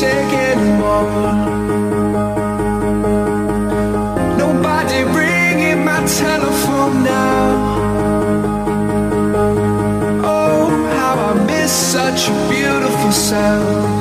take anymore. Nobody ringing my telephone now. Oh, how I miss such a beautiful sound.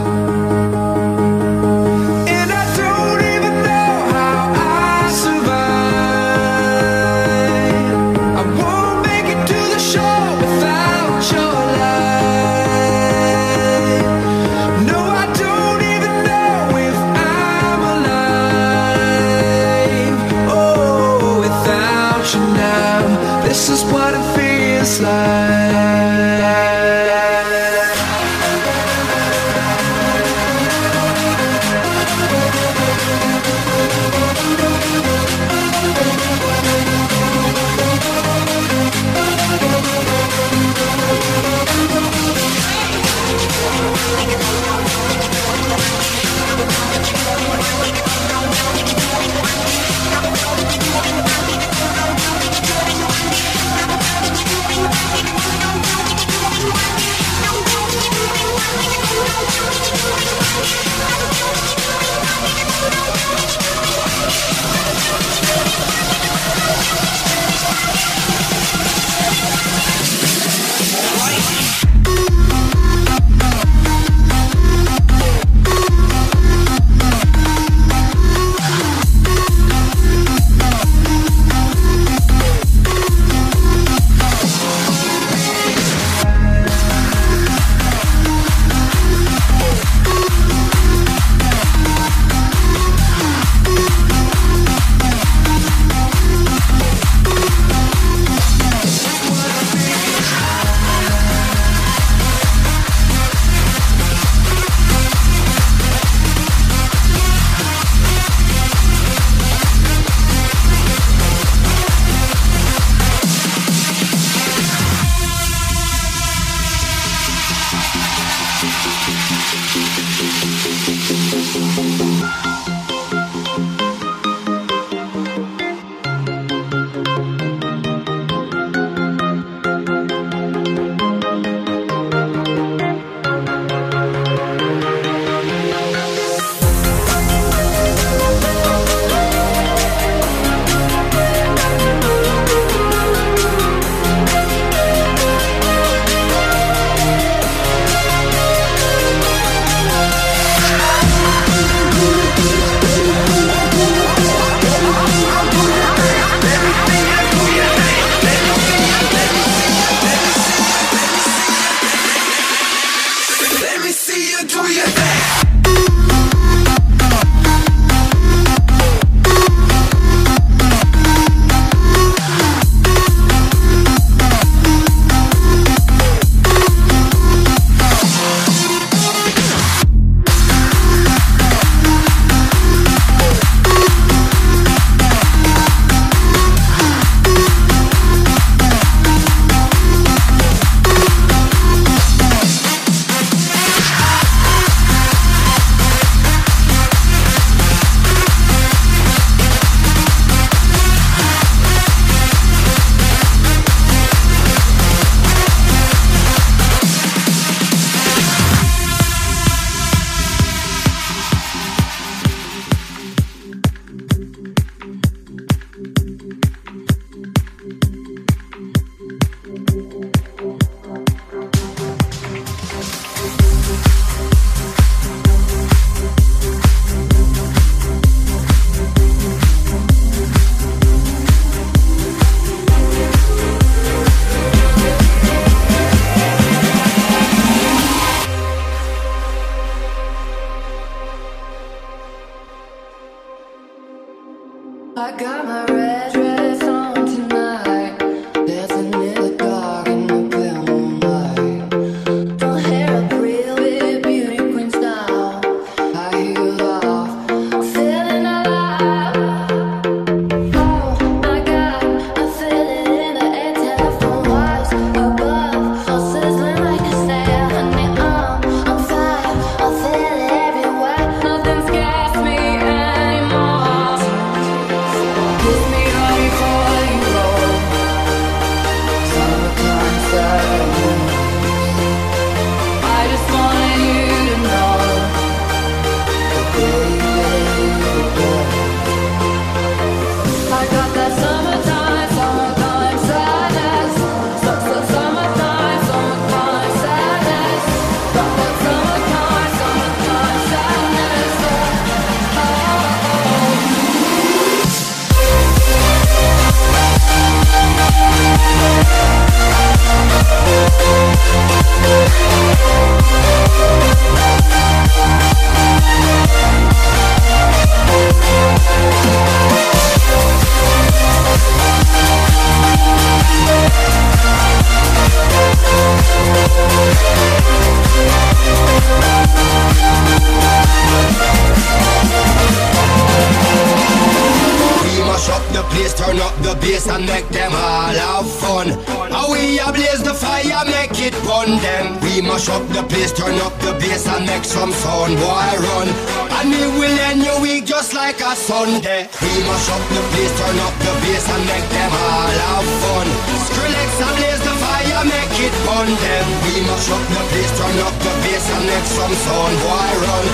we mash up the place, turn up the bass and make them all have fun. Skrillex and blaze the fire, make it fun. Then we mash up the place, turn up the bass and make some sound. Why run?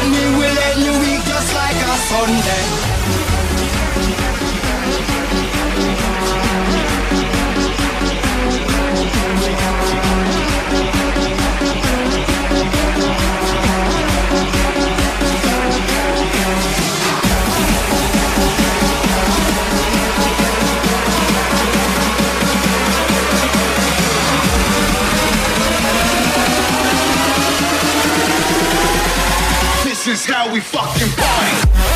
And we will end your week just like a Sunday. is how we fucking party.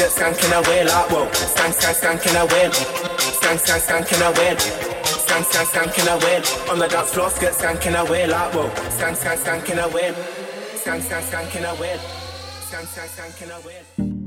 Shit skanking away like whoa. Skank, skank, skanking away. Skank, skank, skanking away. Skank, skank, skanking away. On the dance floor, skit skanking away like whoa. Skank, skank, skanking away. Skank, skank, skanking away. Skank, skank, skanking away.